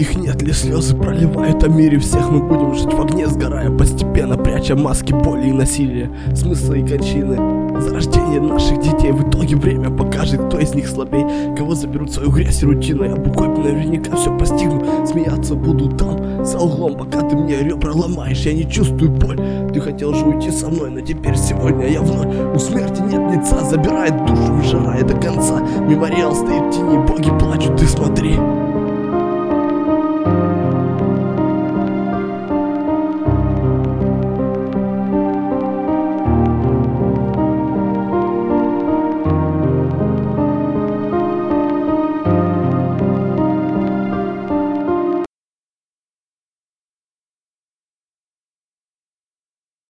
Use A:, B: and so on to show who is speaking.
A: их нет. Ли слезы проливают о мире всех. Мы будем жить в огне, сгорая постепенно Пряча маски боли и насилия Смысла и кончины. Зарождение наших детей. В итоге время покажет, кто из них слабей. Кого заберут свою грязь и рутину. Я буквально наверняка все постигну Смеяться буду там, за углом Пока ты мне ребра ломаешь. Я не чувствую боль. Ты хотел же уйти со мной Но теперь сегодня я вновь. У смерти нет лица. Забирает душу, выжирая до конца. Мемориал стоит в тени, боги плачут, ты смотри.